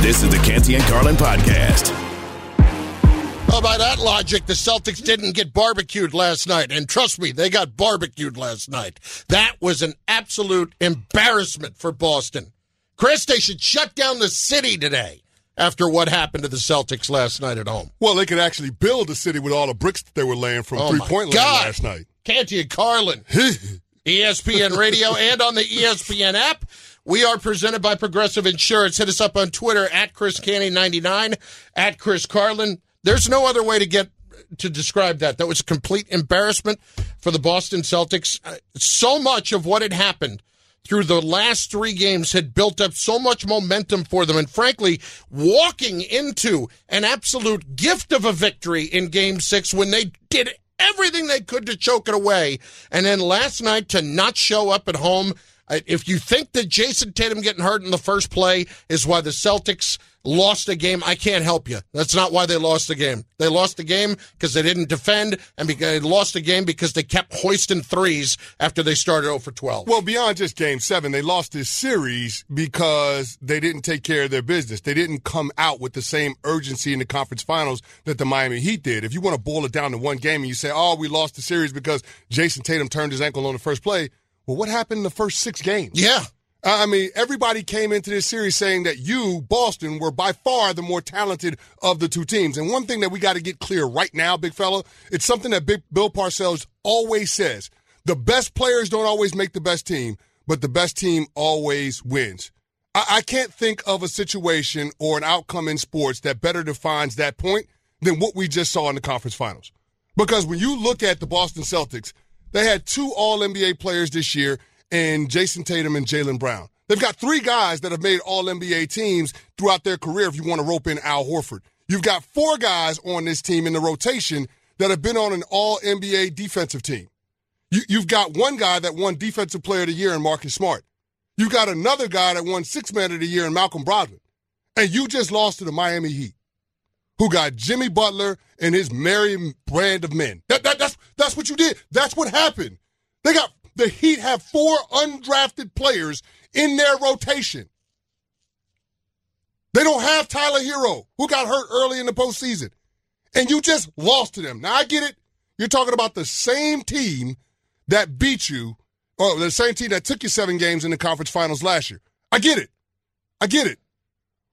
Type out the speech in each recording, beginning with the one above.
This is the Canty and Carlin podcast. Oh, by that logic, the Celtics didn't get barbecued last night. And trust me, they got barbecued last night. That was an absolute embarrassment for Boston. Chris, they should shut down the city today after what happened to the Celtics last night at home. Well, they could actually build a city with all the bricks that they were laying from Oh, three my point land last night. Canty and Carlin, ESPN Radio, and on the ESPN app. We are presented by Progressive Insurance. Hit us up on Twitter at Chris Canty99, at Chris Carlin. There's no other way to get to describe that. That was a complete embarrassment for the Boston Celtics. Uh, So much of what had happened through the last three games had built up so much momentum for them. And frankly, walking into an absolute gift of a victory in game six when they did everything they could to choke it away. And then last night to not show up at home. If you think that Jayson Tatum getting hurt in the first play is why the Celtics lost a game, I can't help you. That's not why they lost the game. They lost the game because they didn't defend, and they lost the game because they kept hoisting threes after they started 0 for 12. Well, beyond just game seven, they lost this series because they didn't take care of their business. They didn't come out with the same urgency in the conference finals that the Miami Heat did. If you want to boil it down to one game and you say, oh, we lost the series because Jayson Tatum turned his ankle on the first play, well, what happened in the first six games? yeah. I mean, everybody came into this series saying that you, Boston, were by far the more talented of the two teams. And one thing that we got to get clear right now, big fella, it's something that Big Bill Parcells always says. The best players don't always make the best team, but the best team always wins. I, I can't think of a situation or an outcome in sports that better defines that point than what we just saw in the conference finals. Because when you look at the Boston Celtics, they had two All NBA players this year in Jayson Tatum and Jaylen Brown. They've got three guys that have made All NBA teams throughout their career if you want to rope in Al Horford. You've got four guys on this team in the rotation that have been on an All NBA defensive team. You, you've got one guy that won Defensive Player of the Year in Marcus Smart. You've got another guy that won Six Man of the Year in Malcolm Brogdon. And you just lost to the Miami Heat who got Jimmy Butler and his merry brand of men. That, that, that's, that's what you did. That's what happened. They got the Heat have four undrafted players in their rotation. They don't have Tyler Herro, who got hurt early in the postseason. And you just lost to them. Now I get it. You're talking about the same team that beat you, or the same team that took you seven games in the conference finals last year. I get it. I get it.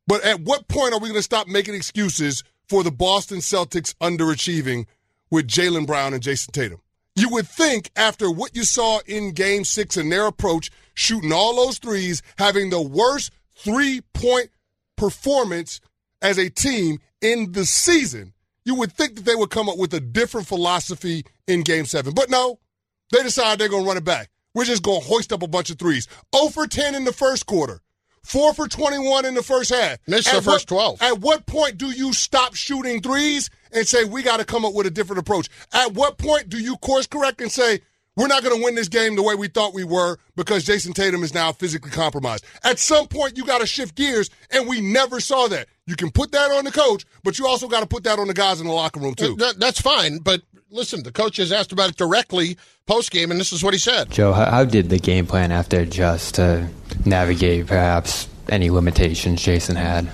But at what point are we going to stop making excuses for the Boston Celtics underachieving with Jaylen Brown and Jayson Tatum? You would think after what you saw in game six and their approach, shooting all those threes, having the worst three point performance as a team in the season, you would think that they would come up with a different philosophy in game seven. But no, they decided they're going to run it back. We're just going to hoist up a bunch of threes. 0 for 10 in the first quarter. Four for 21 in the first half. Missed the first what- 12. At what point do you stop shooting threes and say, we got to come up with a different approach? At what point do you course correct and say, we're not going to win this game the way we thought we were because Jayson Tatum is now physically compromised? At some point, you got to shift gears, and we never saw that. You can put that on the coach, but you also got to put that on the guys in the locker room, too. That, that's fine, but listen, the coach has asked about it directly post game, and this is what he said. Joe, how, how did the game plan have to adjust to navigate perhaps any limitations Jayson had?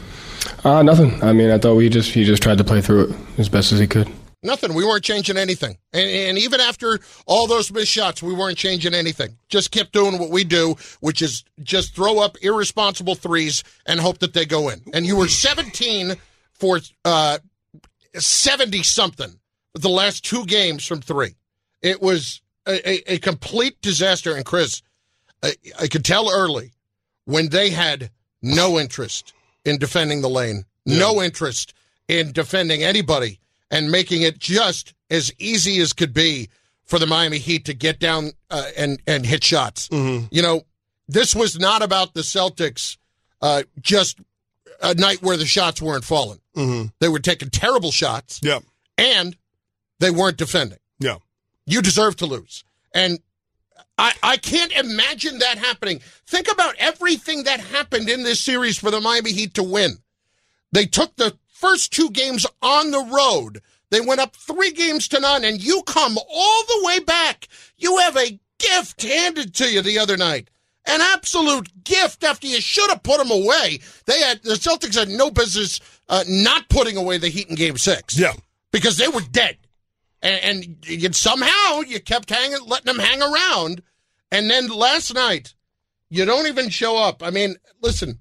Uh, nothing. I mean, I thought we just he just tried to play through it as best as he could. Nothing. We weren't changing anything. And, and even after all those missed shots, we weren't changing anything. Just kept doing what we do, which is just throw up irresponsible threes and hope that they go in. And you were 17 for uh, 70 something the last two games from three. It was a, a, a complete disaster. And Chris, I, I could tell early when they had no interest in defending the lane, no interest in defending anybody, and making it just as easy as could be for the Miami Heat to get down uh, and and hit shots. You know, this was not about the Celtics uh, just a night where the shots weren't falling. Mm-hmm. They were taking terrible shots, Yeah. and they weren't defending. Yeah. You deserve to lose. And I, I can't imagine that happening. Think about everything that happened in this series for the Miami Heat to win. They took the first two games on the road. They went up three games to none, and you come all the way back. You have a gift handed to you the other night. An absolute gift after you should have put them away. They had the Celtics had no business uh, not putting away the Heat in Game Six Yeah. because they were dead. And, and somehow you kept hanging, letting them hang around. And then last night, you don't even show up. I mean, listen,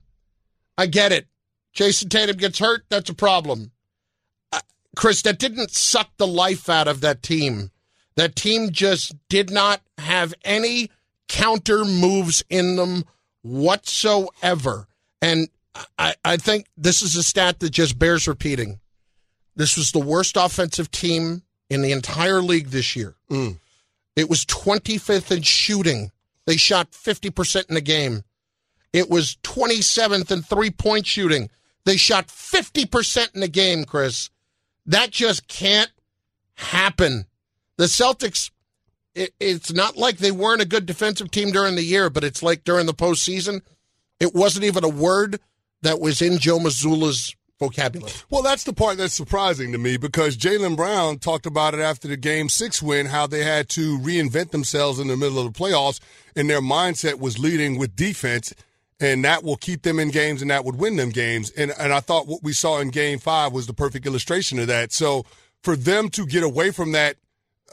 I get it. Jayson Tatum gets hurt. That's a problem. Uh, Chris, that didn't suck the life out of that team. That team just did not have any counter moves in them whatsoever. And I, I think this is a stat that just bears repeating. This was the worst offensive team in the entire league this year. Mm. It was 25th in shooting. They shot 50% in the game. It was 27th in three point shooting. They shot 50% in the game, Chris. That just can't happen. The Celtics, it, it's not like they weren't a good defensive team during the year, but it's like during the postseason, it wasn't even a word that was in Joe Mazzulla's vocabulary. Well, that's the part that's surprising to me because Jaylen Brown talked about it after the game six win, how they had to reinvent themselves in the middle of the playoffs, and their mindset was leading with defense, and that will keep them in games and that would win them games. And and I thought what we saw in game five was the perfect illustration of that. So for them to get away from that,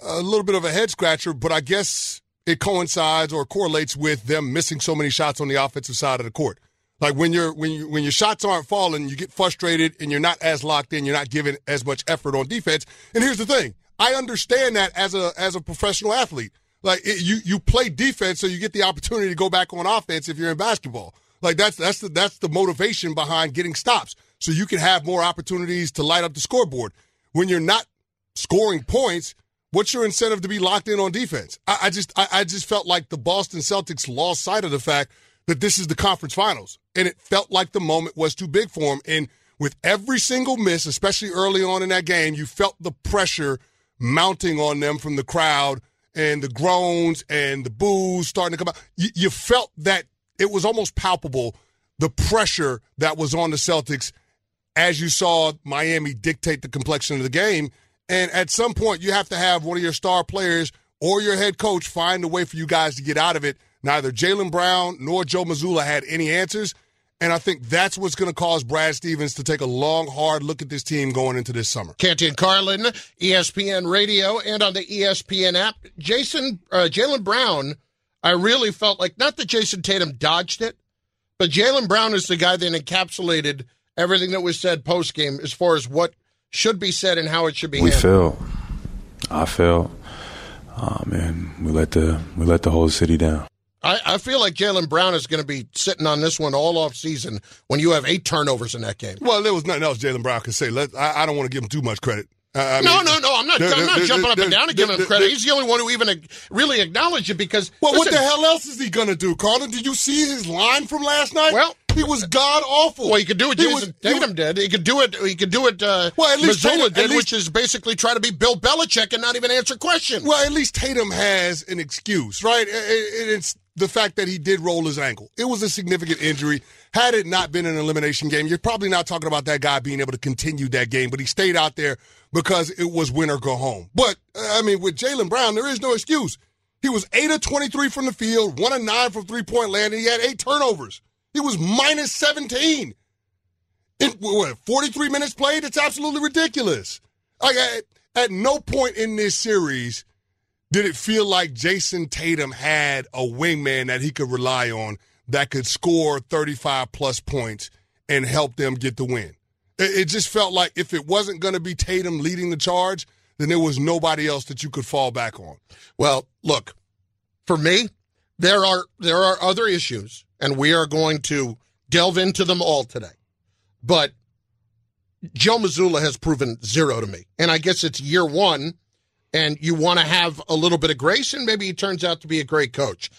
a little bit of a head scratcher, but I guess it coincides or correlates with them missing so many shots on the offensive side of the court. Like when you're when you when your shots aren't falling, you get frustrated and you're not as locked in. You're not giving as much effort on defense. And here's the thing: I understand that as a as a professional athlete. Like it, you you play defense so you get the opportunity to go back on offense if you're in basketball. Like that's that's the that's the motivation behind getting stops so you can have more opportunities to light up the scoreboard. When you're not scoring points, what's your incentive to be locked in on defense? I, I just I, I just felt like the Boston Celtics lost sight of the fact that this is the conference finals. And it felt like the moment was too big for them. And with every single miss, especially early on in that game, you felt the pressure mounting on them from the crowd and the groans and the boos starting to come out. You, you felt that it was almost palpable the pressure that was on the Celtics as you saw Miami dictate the complexion of the game. And at some point, you have to have one of your star players or your head coach find a way for you guys to get out of it. Neither Jaylen Brown nor Joe Mazzulla had any answers. And I think that's what's going to cause Brad Stevens to take a long, hard look at this team going into this summer. Canty and Carlin, ESPN Radio, and on the ESPN app. Jason, uh, Jaylen Brown, I really felt like not that Jayson Tatum dodged it, but Jaylen Brown is the guy that encapsulated everything that was said post game as far as what should be said and how it should be. We handled. fell. I fell. Um, and we let the we let the whole city down. I, I feel like Jaylen Brown is going to be sitting on this one all off season when you have eight turnovers in that game. Well, there was nothing else Jaylen Brown could say. Let, I, I don't want to give him too much credit. I, I no, mean, no, no. I'm not. I'm not jumping up and down and giving him credit. He's the only one who even really acknowledged it because. Well, what the hell else is he going to do, Carlin? Did you see his line from last night? Well- he was god awful. Well, he could do what Jayson Tatum did. He could do it. He could do it. Uh, Well, at least Mazzulla Tatum- at did, least- which is basically try to be Bill Belichick and not even answer questions. Well, at least Tatum has an excuse, right? And it's the fact that he did roll his ankle. It was a significant injury. Had it not been an elimination game, you're probably not talking about that guy being able to continue that game, but he stayed out there because it was win or go home. But, uh, I mean, with Jaylen Brown, there is no excuse. He was 8 of 23 from the field, 1 of 9 from three point land, and he had eight turnovers. He was minus 17. In what, 43 minutes played? It's absolutely ridiculous. Like, at, at no point in this series did it feel like Jayson Tatum had a wingman that he could rely on that could score 35 plus points and help them get the win. It, it just felt like if it wasn't going to be Tatum leading the charge, then there was nobody else that you could fall back on. Well, look, for me, there are there are other issues, and we are going to delve into them all today. But Joe Mazzulla has proven zero to me, and I guess it's year one, and you want to have a little bit of grace, and maybe he turns out to be a great coach.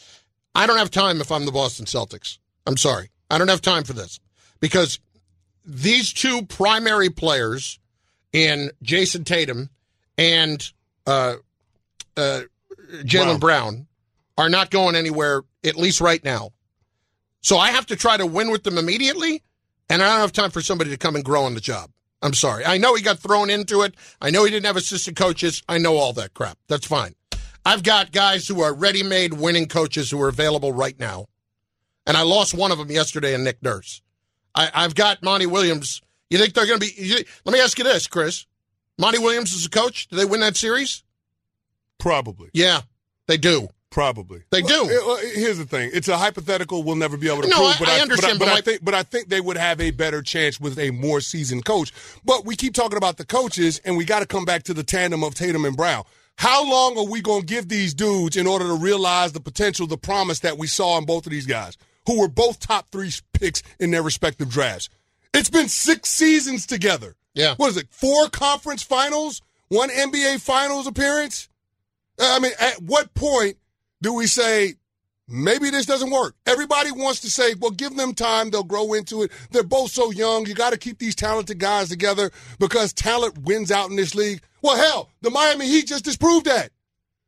I don't have time if I'm the Boston Celtics. I'm sorry, I don't have time for this because these two primary players in Jayson Tatum and uh, uh, Jaylen Brown. Brown are not going anywhere, at least right now. So I have to try to win with them immediately, and I don't have time for somebody to come and grow on the job. I'm sorry. I know he got thrown into it. I know he didn't have assistant coaches. I know all that crap. That's fine. I've got guys who are ready made winning coaches who are available right now. And I lost one of them yesterday in Nick Nurse. I, I've got Monty Williams. You think they're going to be. You, let me ask you this, Chris. Monty Williams is a coach. Do they win that series? Probably. Yeah, they do. Probably. They do. here's the thing. It's a hypothetical we'll never be able to No, prove. I- but I but understand, But, but I like- think, but I think they would have a better chance with a more seasoned coach. But we keep talking about the coaches, and we got to come back to the tandem of Tatum and Brown. How long are we going to give these dudes in order to realize the potential, the promise that we saw in both of these guys, who were both top three picks in their respective drafts? It's been six seasons together. Yeah. What is it? Four conference finals, one NBA finals appearance. I mean, at what point do we say maybe this doesn't work? Everybody wants to say, well, give them time; they'll grow into it. They're both so young. You got to keep these talented guys together because talent wins out in this league. Well, hell, the Miami Heat just disproved that.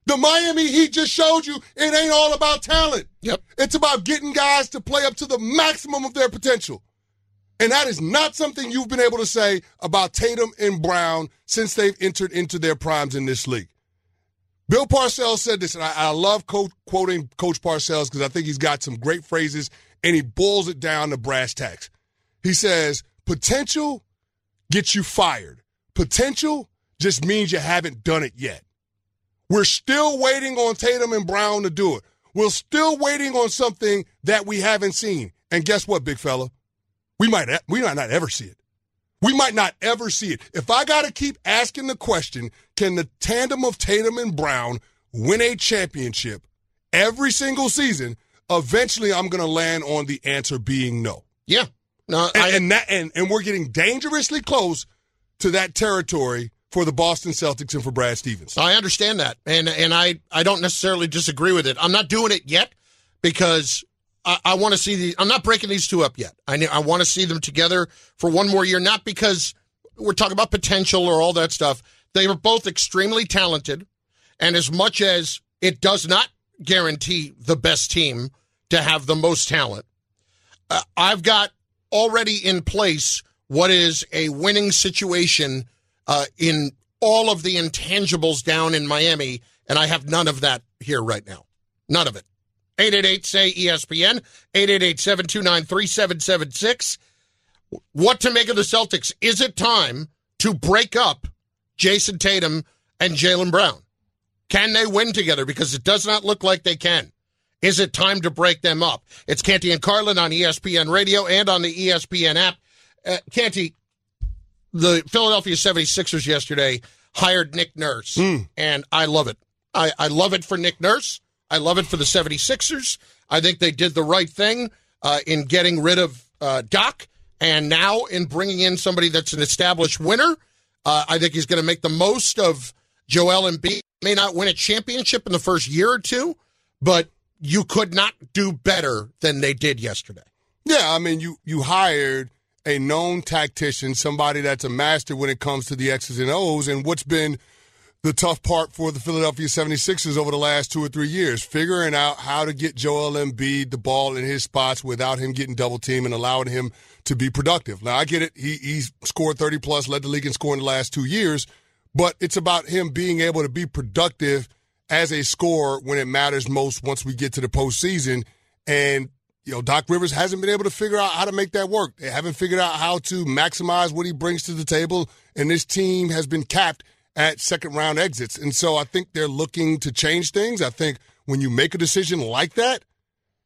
The Miami Heat just showed you it ain't all about talent. Yep. It's about getting guys to play up to the maximum of their potential. And that is not something you've been able to say about Tatum and Brown since they've entered into their primes in this league. Bill Parcells said this, and I, I love quoting Coach Parcells because I think he's got some great phrases and he boils it down to brass tacks. He says, potential gets you fired. Potential just means you haven't done it yet. We're still waiting on Tatum and Brown to do it. We're still waiting on something that we haven't seen. And guess what, big fella? We might we might not ever see it. We might not ever see it. If I got to keep asking the question, can the tandem of Tatum and Brown win a championship every single season? Eventually, I'm going to land on the answer being no. Yeah. No, And, I, and that and, and we're getting dangerously close to that territory for the Boston Celtics and for Brad Stevens. I understand that, and and I I don't necessarily disagree with it. I'm not doing it yet because I, I want to see the. I'm not breaking these two up yet. I I want to see them together for one more year, not because we're talking about potential or all that stuff. They are both extremely talented, and as much as it does not guarantee the best team to have the most talent, uh, I've got already in place what is a winning situation uh, in all of the intangibles down in Miami, and I have none of that here right now. None of it. 888 say ESPN, 888 729 3776. What to make of the Celtics? Is it time to break up Jayson Tatum and Jaylen Brown? Can they win together? Because it does not look like they can. Is it time to break them up? It's Canty and Carlin on ESPN Radio and on the ESPN app. Uh, Canty, the Philadelphia 76ers yesterday hired Nick Nurse, and I love it. I, I love it for Nick Nurse. I love it for the 76ers. I think they did the right thing uh, in getting rid of uh, Doc and now in bringing in somebody that's an established winner. Uh, I think he's going to make the most of Joel Embiid. May not win a championship in the first year or two, but you could not do better than they did yesterday. Yeah, I mean, you you hired a known tactician, somebody that's a master when it comes to the X's and O's, and what's been the tough part for the Philadelphia 76ers over the last two or three years, figuring out how to get Joel Embiid the ball in his spots without him getting double teamed and allowing him to be productive. Now, I get it. He, he's scored 30 plus, led the league in scoring the last two years, but it's about him being able to be productive as a scorer when it matters most once we get to the postseason. And you know, Doc Rivers hasn't been able to figure out how to make that work. They haven't figured out how to maximize what he brings to the table, and this team has been capped at second round exits. And so I think they're looking to change things. I think when you make a decision like that,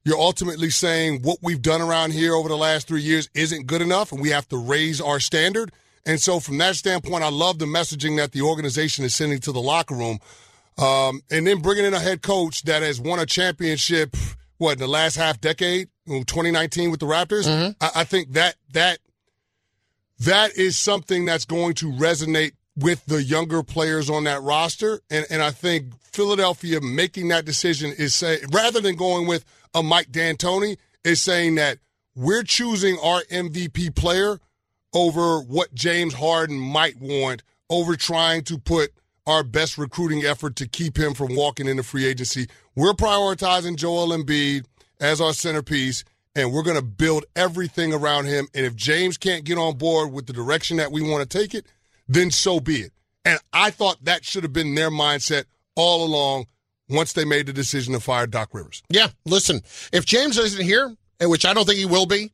you're ultimately saying what we've done around here over the last three years isn't good enough, and we have to raise our standard. And so, from that standpoint, I love the messaging that the organization is sending to the locker room. Um, and then bringing in a head coach that has won a championship, what, in the last half decade, 2019 with the Raptors. I, I think that that that is something that's going to resonate with the younger players on that roster. And, and I think Philadelphia making that decision is say rather than going with a Mike D'Antoni, is saying that we're choosing our MVP player over what James Harden might want, over trying to put our best recruiting effort to keep him from walking into free agency. We're prioritizing Joel Embiid as our centerpiece, and we're going to build everything around him. And if James can't get on board with the direction that we want to take it, then so be it. And I thought that should have been their mindset all along once they made the decision to fire Doc Rivers. Yeah, listen, if James isn't here, which I don't think he will be,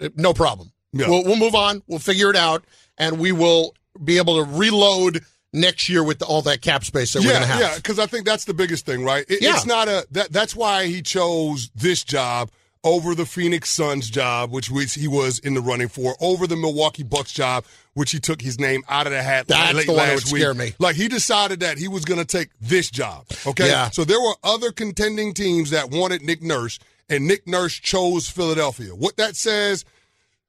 eh, no problem. Yeah. We'll, we'll move on. We'll figure it out, and we will be able to reload next year with all that cap space that yeah, we're going to have. Yeah, because I think that's the biggest thing, right? It, yeah. It's not a that. That's why he chose this job over the Phoenix Suns job, which he was in the running for, over the Milwaukee Bucks job, which he took his name out of the hat That's late the one last that would week. me. Like he decided that he was going to take this job. Okay, yeah. so there were other contending teams that wanted Nick Nurse, and Nick Nurse chose Philadelphia. What that says,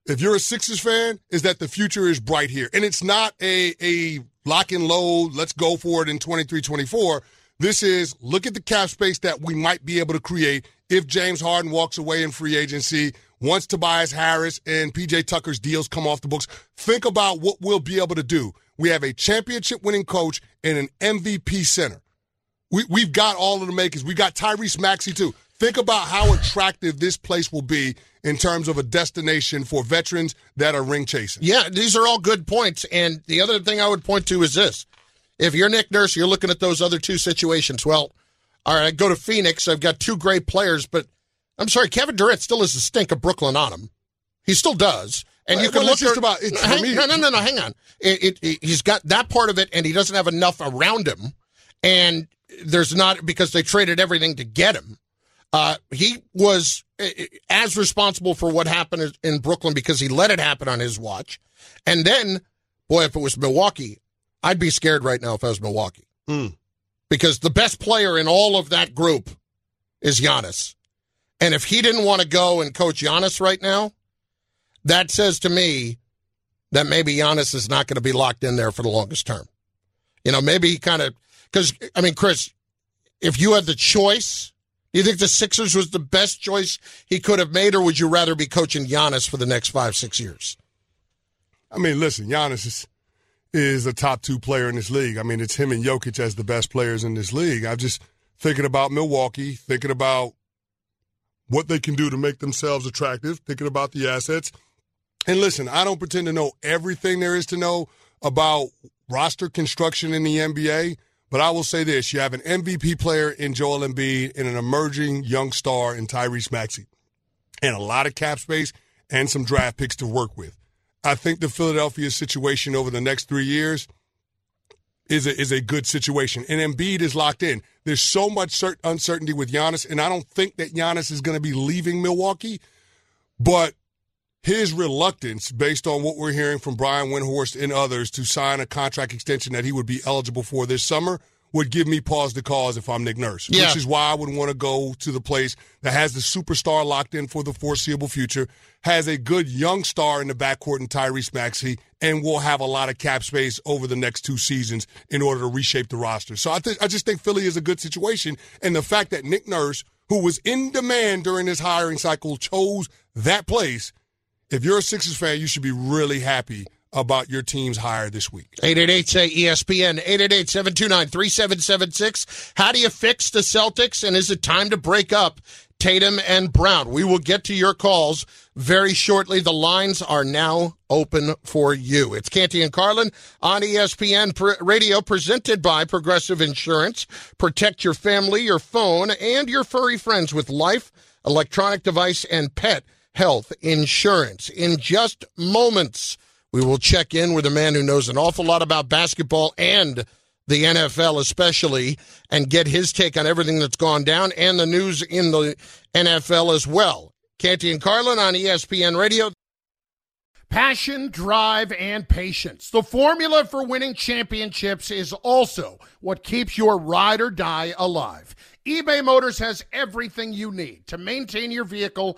if you're a Sixers fan, is that the future is bright here, and it's not a a lock and load. Let's go for it in 23-24. This is look at the cap space that we might be able to create if James Harden walks away in free agency, once Tobias Harris and PJ Tucker's deals come off the books, think about what we'll be able to do. We have a championship winning coach and an MVP center. We, we've got all of the makers. We got Tyrese Maxey too. Think about how attractive this place will be in terms of a destination for veterans that are ring chasing. Yeah, these are all good points. And the other thing I would point to is this. If you're Nick Nurse, you're looking at those other two situations. Well, all right, I go to Phoenix. I've got two great players, but I'm sorry, Kevin Durant still has the stink of Brooklyn on him. He still does. And you can well, look just about it's hang, me. no, no, no, no. Hang on. It, it, it, he's got that part of it, and he doesn't have enough around him. And there's not because they traded everything to get him. Uh, he was uh, as responsible for what happened in Brooklyn because he let it happen on his watch. And then, boy, if it was Milwaukee, I'd be scared right now if I was Milwaukee. Mm because the best player in all of that group is Giannis. And if he didn't want to go and coach Giannis right now, that says to me that maybe Giannis is not going to be locked in there for the longest term. You know, maybe he kind of, because, I mean, Chris, if you had the choice, do you think the Sixers was the best choice he could have made, or would you rather be coaching Giannis for the next five, six years? I mean, listen, Giannis is is a top two player in this league. I mean, it's him and Jokic as the best players in this league. I'm just thinking about Milwaukee, thinking about what they can do to make themselves attractive, thinking about the assets. And listen, I don't pretend to know everything there is to know about roster construction in the NBA, but I will say this you have an MVP player in Joel Embiid and an emerging young star in Tyrese Maxey, and a lot of cap space and some draft picks to work with. I think the Philadelphia situation over the next three years is a, is a good situation. And Embiid is locked in. There's so much cert- uncertainty with Giannis, and I don't think that Giannis is going to be leaving Milwaukee. But his reluctance, based on what we're hearing from Brian Windhorst and others, to sign a contract extension that he would be eligible for this summer – would give me pause to cause if I'm Nick Nurse, yeah. which is why I would want to go to the place that has the superstar locked in for the foreseeable future, has a good young star in the backcourt in Tyrese Maxey, and will have a lot of cap space over the next two seasons in order to reshape the roster. So I, th- I just think Philly is a good situation, and the fact that Nick Nurse, who was in demand during this hiring cycle, chose that place. If you're a Sixers fan, you should be really happy about your team's hire this week. 888 say ESPN, 888 729 3776. How do you fix the Celtics, and is it time to break up Tatum and Brown? We will get to your calls very shortly. The lines are now open for you. It's Canty and Carlin on ESPN Radio, presented by Progressive Insurance. Protect your family, your phone, and your furry friends with life, electronic device, and pet health insurance. In just moments, we will check in with a man who knows an awful lot about basketball and the NFL, especially, and get his take on everything that's gone down and the news in the NFL as well. Canty and Carlin on ESPN Radio. Passion, drive, and patience. The formula for winning championships is also what keeps your ride or die alive. eBay Motors has everything you need to maintain your vehicle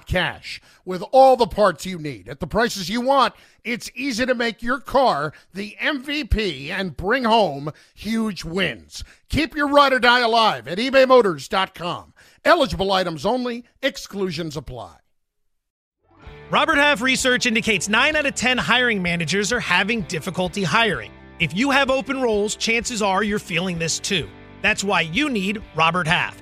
cash. With all the parts you need at the prices you want, it's easy to make your car the MVP and bring home huge wins. Keep your ride or die alive at ebaymotors.com. Eligible items only, exclusions apply. Robert Half research indicates 9 out of 10 hiring managers are having difficulty hiring. If you have open roles, chances are you're feeling this too. That's why you need Robert Half.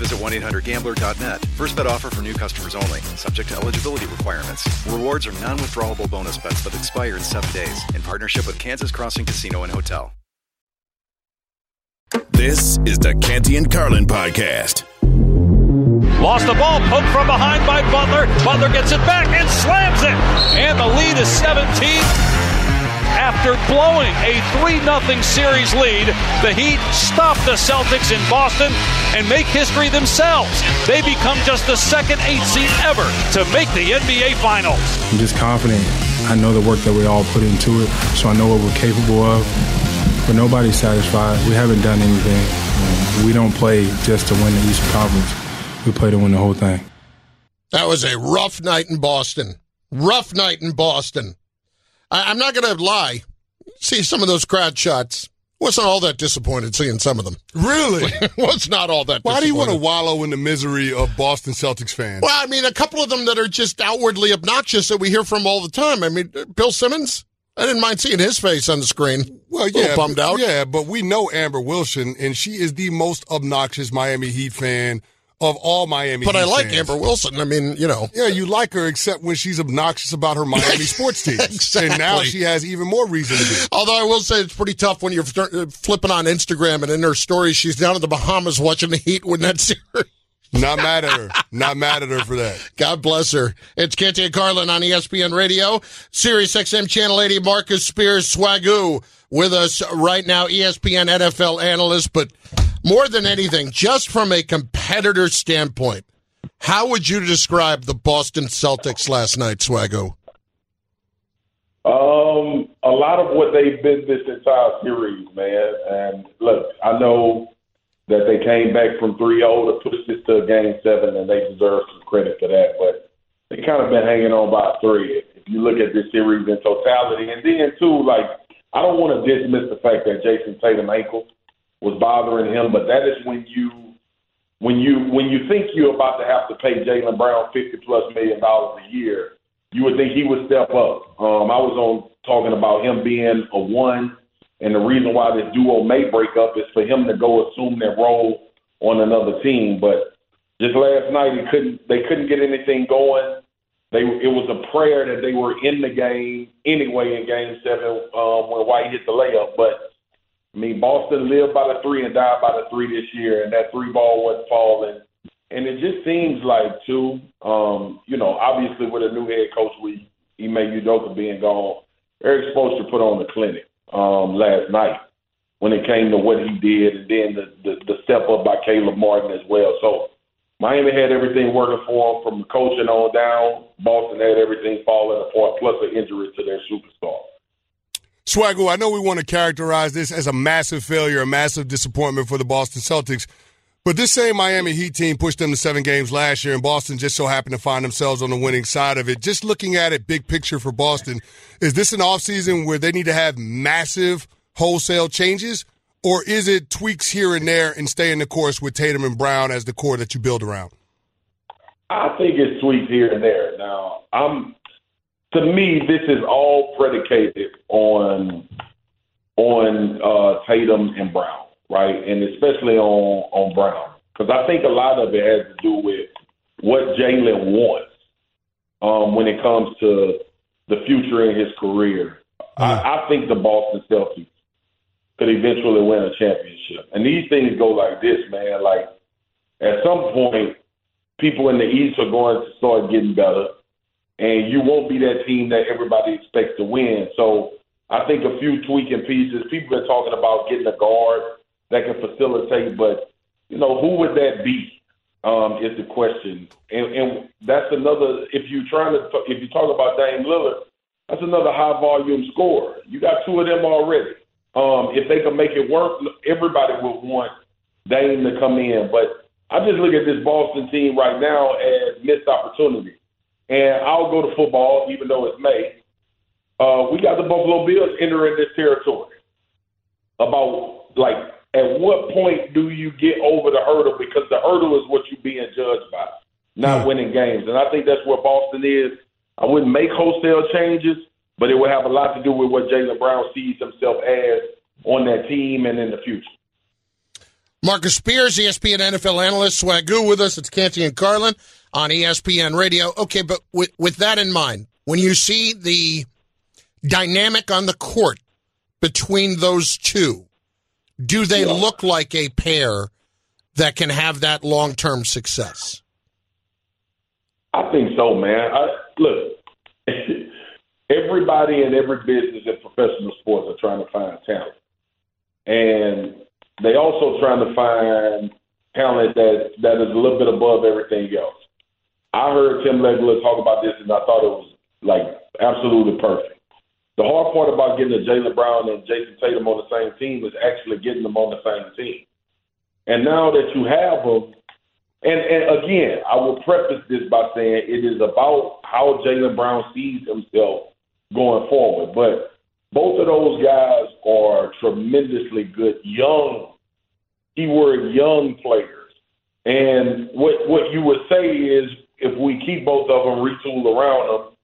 visit 1-800-GAMBLER.net. First bet offer for new customers only. Subject to eligibility requirements. Rewards are non-withdrawable bonus bets that expire in seven days. In partnership with Kansas Crossing Casino and Hotel. This is the Canty and Carlin podcast. Lost the ball, poked from behind by Butler. Butler gets it back and slams it. And the lead is 17. After blowing a 3 0 series lead, the Heat stop the Celtics in Boston and make history themselves. They become just the second eight seed ever to make the NBA Finals. I'm just confident. I know the work that we all put into it, so I know what we're capable of. But nobody's satisfied. We haven't done anything. We don't play just to win the Eastern Conference. We play to win the whole thing. That was a rough night in Boston. Rough night in Boston. I, am not going to lie. See some of those crowd shots. Wasn't all that disappointed seeing some of them. Really? was not all that. Why do you want to wallow in the misery of Boston Celtics fans? Well, I mean, a couple of them that are just outwardly obnoxious that we hear from all the time. I mean, Bill Simmons. I didn't mind seeing his face on the screen. Well, yeah, bummed out. Yeah, but we know Amber Wilson, and she is the most obnoxious Miami Heat fan of all Miami. But Heat I like fans. Amber Wilson. I mean, you know. Yeah, you like her except when she's obnoxious about her Miami sports team. exactly. And now she has even more reason to be. Although I will say it's pretty tough when you're uh, flipping on Instagram and in her stories she's down in the Bahamas watching the Heat win that series. Not mad at her. Not mad at her for that. God bless her. It's and Carlin on ESPN Radio, Sirius XM Channel 80. Marcus Spears Swagu with us right now, ESPN NFL analyst. But more than anything, just from a competitor standpoint, how would you describe the Boston Celtics last night, Swagu? Um, a lot of what they've been this entire series, man. And look, I know that they came back from 3-0 to push this to a game seven, and they deserve some credit for that. But they kind of been hanging on by a thread. If you look at this series in totality, and then too, like I don't want to dismiss the fact that Jayson Tatum ankle was bothering him, but that is when you when you when you think you're about to have to pay Jaylen Brown fifty plus million dollars a year, you would think he would step up. Um, I was on talking about him being a one, and the reason why this duo may break up is for him to go assume that role on another team. But just last night, he couldn't. They couldn't get anything going. They it was a prayer that they were in the game anyway in Game Seven um, when White hit the layup, but. I mean, Boston lived by the three and died by the three this year, and that three ball wasn't falling. And it just seems like, too, um, you know, obviously with a new head coach, we Ime Udoka being gone, Erik Spoelstra put on the clinic um, last night when it came to what he did, and then the, the, the step up by Caleb Martin as well. So Miami had everything working for them from coaching on down. Boston had everything falling apart, plus an injury to their superstar. Swagu, I know we want to characterize this as a massive failure, a massive disappointment for the Boston Celtics. But this same Miami Heat team pushed them to seven games last year, and Boston just so happened to find themselves on the winning side of it. Just looking at it, big picture for Boston, is this an offseason where they need to have massive wholesale changes, or is it tweaks here and there and stay in the course with Tatum and Brown as the core that you build around? I think it's tweaks here and there. Now, I'm to me, this is all predicated on on uh, Tatum and Brown right? And especially on on Brown, because I think a lot of it has to do with what Jaylen wants um, when it comes to the future in his career. Mm. I, I think the Boston Celtics could eventually win a championship, and these things go like this, man. Like at some point, people in the East are going to start getting better, and you won't be that team that everybody expects to win. So. I think a few tweaking pieces. People are talking about getting a guard that can facilitate. But you know, who would that be? Um, is the question, and, and that's another. If you're trying to, if you talk about Dame Lillard, that's another high volume scorer. You got two of them already. Um, if they can make it work, everybody would want Dame to come in. But I just look at this Boston team right now as missed opportunity. And I'll go to football, even though it's May. Uh, we got the Buffalo Bills entering this territory. About like at what point do you get over the hurdle? Because the hurdle is what you're being judged by, not winning games. And I think that's where Boston is. I wouldn't make wholesale changes, but it would have a lot to do with what Jaylen Brown sees himself as on that team and in the future. Marcus Spears, ESPN NFL analyst, Swagu with us. It's Canty and Carlin on ESPN Radio. Okay, but with, with that in mind, when you see the dynamic on the court between those two, do they look like a pair that can have that long term success? I think so, man. I, look, everybody in every business in professional sports are trying to find talent, and they also trying to find talent that that is a little bit above everything else. I heard Tim Legler talk about this, and I thought it was like absolutely perfect. The hard part about getting a Jaylen Brown and Jayson Tatum on the same team is actually getting them on the same team. And now that you have them, and, and again, I will preface this by saying it is about how Jaylen Brown sees himself going forward. But both of those guys are tremendously good, young, keyword young players. And what what you would say is if we keep both of them retooled around them,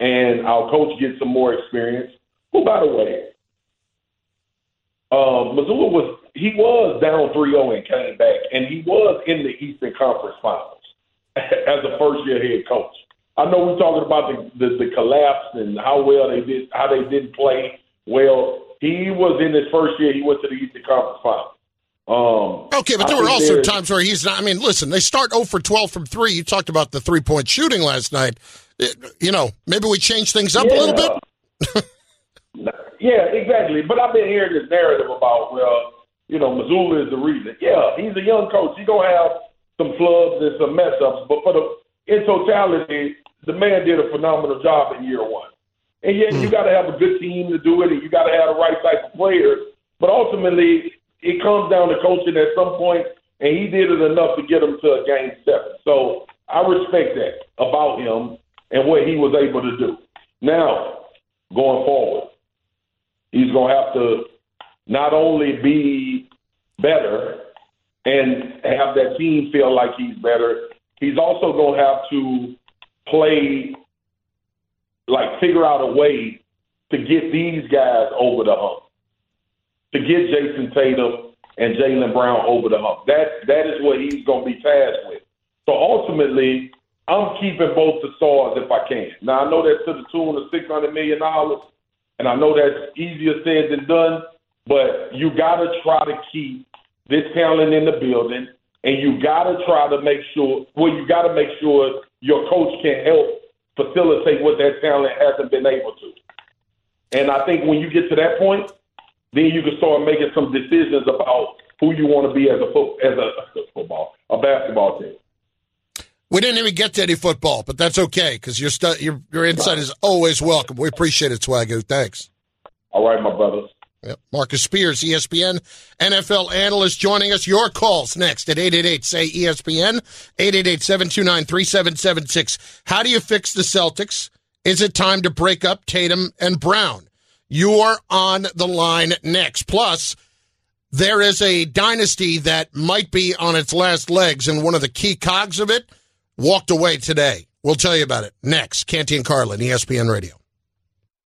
and our coach gets some more experience. Who, by the way, uh, Mazzulla was he was down 3-0 and came back, and he was in the Eastern Conference Finals as a first year head coach. I know we're talking about the, the, the collapse and how well they did, how they didn't play well. He was in his first year. He went to the Eastern Conference Finals. Um, okay, but there were also times where he's not. I mean, listen, they start 0 for 12 from three. You talked about the three point shooting last night you know, maybe we change things up yeah. a little bit. yeah, exactly. But I've been hearing this narrative about well, you know, Mazzulla is the reason. Yeah, he's a young coach. He's gonna have some flubs and some mess ups, but for the in totality, the man did a phenomenal job in year one. And yet, mm. you got to have a good team to do it, and you got to have the right type of players. But ultimately, it comes down to coaching at some point, and he did it enough to get them to a game seven. So I respect that about him and what he was able to do. Now, going forward, he's going to have to not only be better and have that team feel like he's better, he's also going to have to play, like, figure out a way to get these guys over the hump, to get Jayson Tatum and Jaylen Brown over the hump. That that is what he's going to be tasked with. So ultimately, I'm keeping both the stars if I can. Now I know that's to the tune of six hundred million dollars, and I know that's easier said than done. But you got to try to keep this talent in the building, and you got to try to make sure. Well, you got to make sure your coach can help facilitate what that talent hasn't been able to. And I think when you get to that point, then you can start making some decisions about who you want to be as a fo- as a, a football a basketball team. We didn't even get to any football, but that's okay because your, stu- your your insight is always welcome. We appreciate it, Swagu. Thanks. All right, my brothers. Yep. Marcus Spears, ESPN NFL analyst, joining us. Your calls next at 888 say ESPN, 888 729 3776. How do you fix the Celtics? Is it time to break up Tatum and Brown? You're on the line next. Plus, there is a dynasty that might be on its last legs, and one of the key cogs of it walked away today. We'll tell you about it next. Canty and Carlin, ESPN Radio.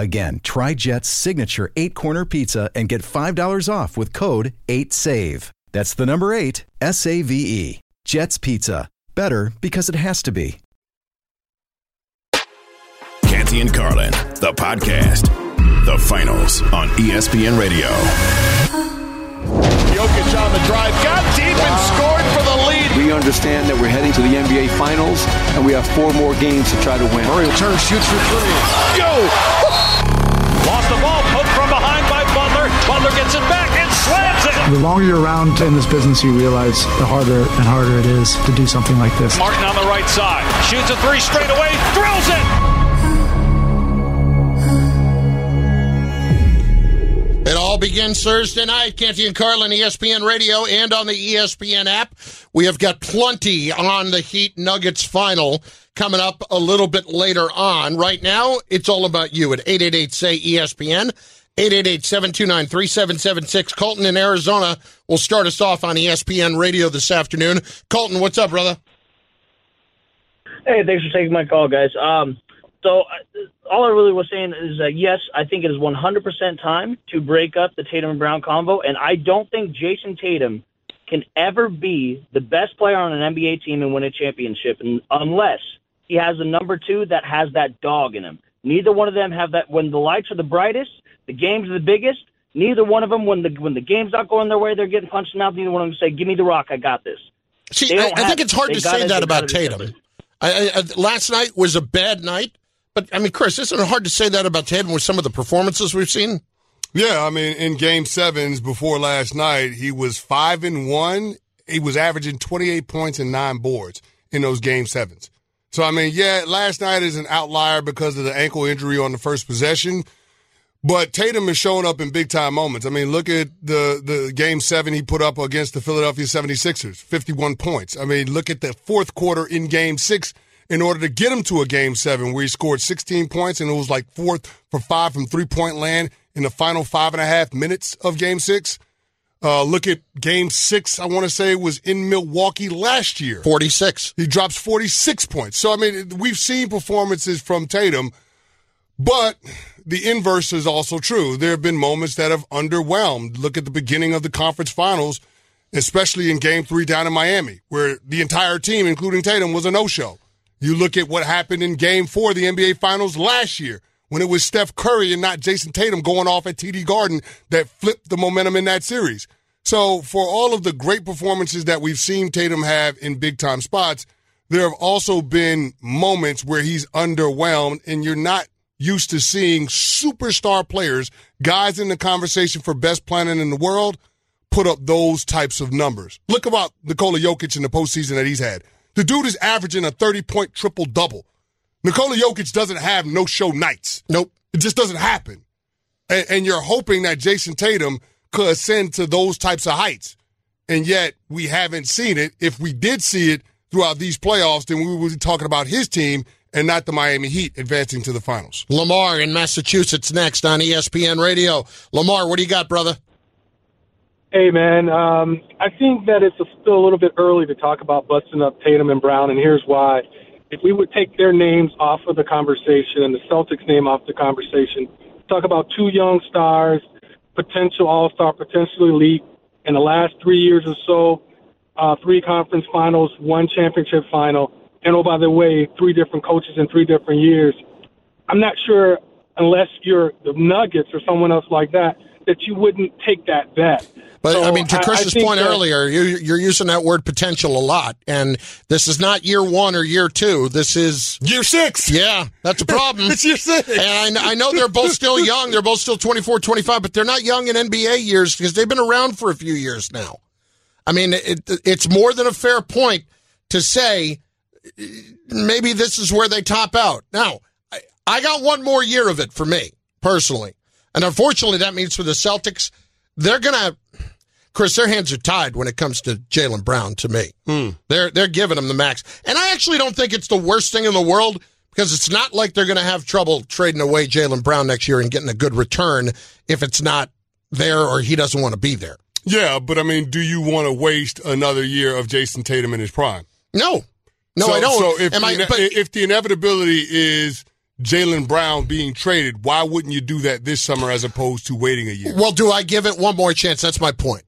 Again, try Jet's signature eight corner pizza and get $5 off with code 8SAVE. That's the number eight, S A V E. Jet's Pizza. Better because it has to be. Canty and Carlin, the podcast. The finals on ESPN Radio. Jokic on the drive, got deep and scored for the lead. We understand that we're heading to the NBA Finals, and we have four more games to try to win. Murray will turn, shoots for three. Go! The ball, poked from behind by Butler. Butler gets it back and slams it. The longer you're around in this business, you realize the harder and harder it is to do something like this. Martin on the right side, shoots a three straight away, drills it. Begins Thursday night. Canty and Carlin, ESPN Radio, and on the ESPN app. We have got plenty on the Heat Nuggets final coming up a little bit later on. Right now, it's all about you at 888 say ESPN. 888-729-3776. Colton in Arizona will start us off on ESPN Radio this afternoon. Colton, what's up, brother? Hey, thanks for taking my call, guys. Um, so uh, all I really was saying is that yes, I think it is 100% time to break up the Tatum and Brown combo, and I don't think Jayson Tatum can ever be the best player on an NBA team and win a championship un- unless he has a number two that has that dog in him. Neither one of them have that. When the lights are the brightest, the game's are the biggest. Neither one of them, when the when the game's not going their way, they're getting punched in the mouth. Neither one of them say, "Give me the rock, I got this." See, I, I think it. it's hard They to say it, that about got it each Tatum. I, I, last night was a bad night, but I mean, Chris, isn't it hard to say that about Tatum with some of the performances we've seen? Yeah, I mean, in game sevens before last night, he was five and one. He was averaging 28 points and nine boards in those game sevens. So, I mean, yeah, last night is an outlier because of the ankle injury on the first possession. But Tatum is showing up in big time moments. I mean, look at the, the game seven he put up against the Philadelphia 76ers, 51 points. I mean, look at the fourth quarter in game six in order to get him to a game seven where he scored 16 points and it was like fourth for five from three point land in the final five and a half minutes of game six. Uh, look at game six, I want to say was in Milwaukee last year. 46. He drops 46 points. So, I mean, we've seen performances from Tatum, but the inverse is also true. There have been moments that have underwhelmed. Look at the beginning of the conference finals, especially in game three down in Miami, where the entire team, including Tatum, was a no show. You look at what happened in game four of the NBA finals last year when it was Steph Curry and not Jayson Tatum going off at TD Garden that flipped the momentum in that series. So, for all of the great performances that we've seen Tatum have in big time spots, there have also been moments where he's underwhelmed, and you're not used to seeing superstar players, guys in the conversation for best planet in the world, put up those types of numbers. Look about Nikola Jokic in the postseason that he's had. The dude is averaging a 30 point triple double. Nikola Jokic doesn't have no show nights. Nope. It just doesn't happen. And, and you're hoping that Jayson Tatum could ascend to those types of heights. And yet we haven't seen it. If we did see it throughout these playoffs, then we would be talking about his team and not the Miami Heat advancing to the finals. Lamar in Massachusetts next on ESPN Radio. Lamar, what do you got, brother? Hey, man. Um, I think that it's still a little bit early to talk about busting up Tatum and Brown, and here's why. If we would take their names off of the conversation and the Celtics name off the conversation, talk about two young stars, potential All Star, potential elite in the last three years or so. Uh, three conference finals, one championship final, and oh by the way, three different coaches in three different years. I'm not sure unless you're the Nuggets or someone else like that that you wouldn't take that bet. But So I mean, to Chris's point that- earlier, you, you're using that word potential a lot, and this is not year one or year two. This is year six. Yeah, that's a problem. it's year six. And I, I know they're both still young. They're both still 24, 25, but they're not young in NBA years because they've been around for a few years now. I mean, it, it's more than a fair point to say maybe this is where they top out. Now, I, I got one more year of it for me personally, and unfortunately, that means for the Celtics, they're gonna. Chris, their hands are tied when it comes to Jaylen Brown. To me, hmm. they're they're giving him the max, and I actually don't think it's the worst thing in the world because it's not like they're going to have trouble trading away Jaylen Brown next year and getting a good return if it's not there or he doesn't want to be there. Yeah, but I mean, do you want to waste another year of Jayson Tatum in his prime? No, no, so, I don't. So if, Am I- but- if the inevitability is Jaylen Brown being traded, why wouldn't you do that this summer as opposed to waiting a year? Well, do I give it one more chance? That's my point.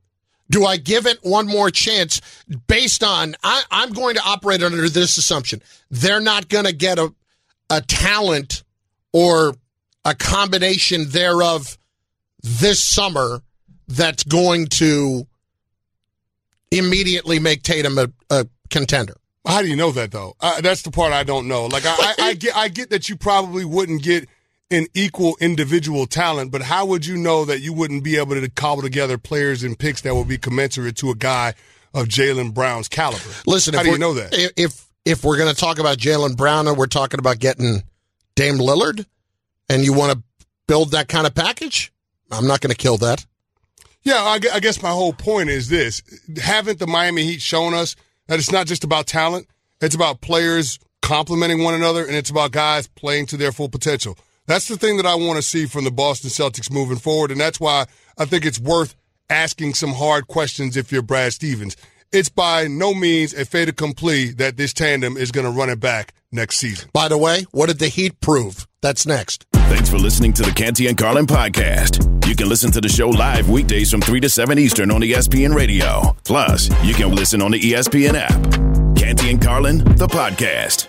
Do I give it one more chance based on I, I'm going to operate under this assumption. They're not going to get a a talent or a combination thereof this summer that's going to immediately make Tatum a, a contender. How do you know that though? Uh, that's the part I don't know. Like I, I, I get, I get that you probably wouldn't get an equal individual talent, but how would you know that you wouldn't be able to cobble together players and picks that would be commensurate to a guy of Jaylen Brown's caliber? Listen, how if do you know that? If if we're going to talk about Jaylen Brown and we're talking about getting Dame Lillard, and you want to build that kind of package, I'm not going to kill that. Yeah, I I guess my whole point is this: haven't the Miami Heat shown us that it's not just about talent; it's about players complementing one another, and it's about guys playing to their full potential. That's the thing that I want to see from the Boston Celtics moving forward, and that's why I think it's worth asking some hard questions if you're Brad Stevens. It's by no means a fait accompli that this tandem is going to run it back next season. By the way, what did the Heat prove? That's next. Thanks for listening to the Canty and Carlin podcast. You can listen to the show live weekdays from 3 to 7 Eastern on ESPN Radio. Plus, you can listen on the ESPN app. Canty and Carlin, the podcast.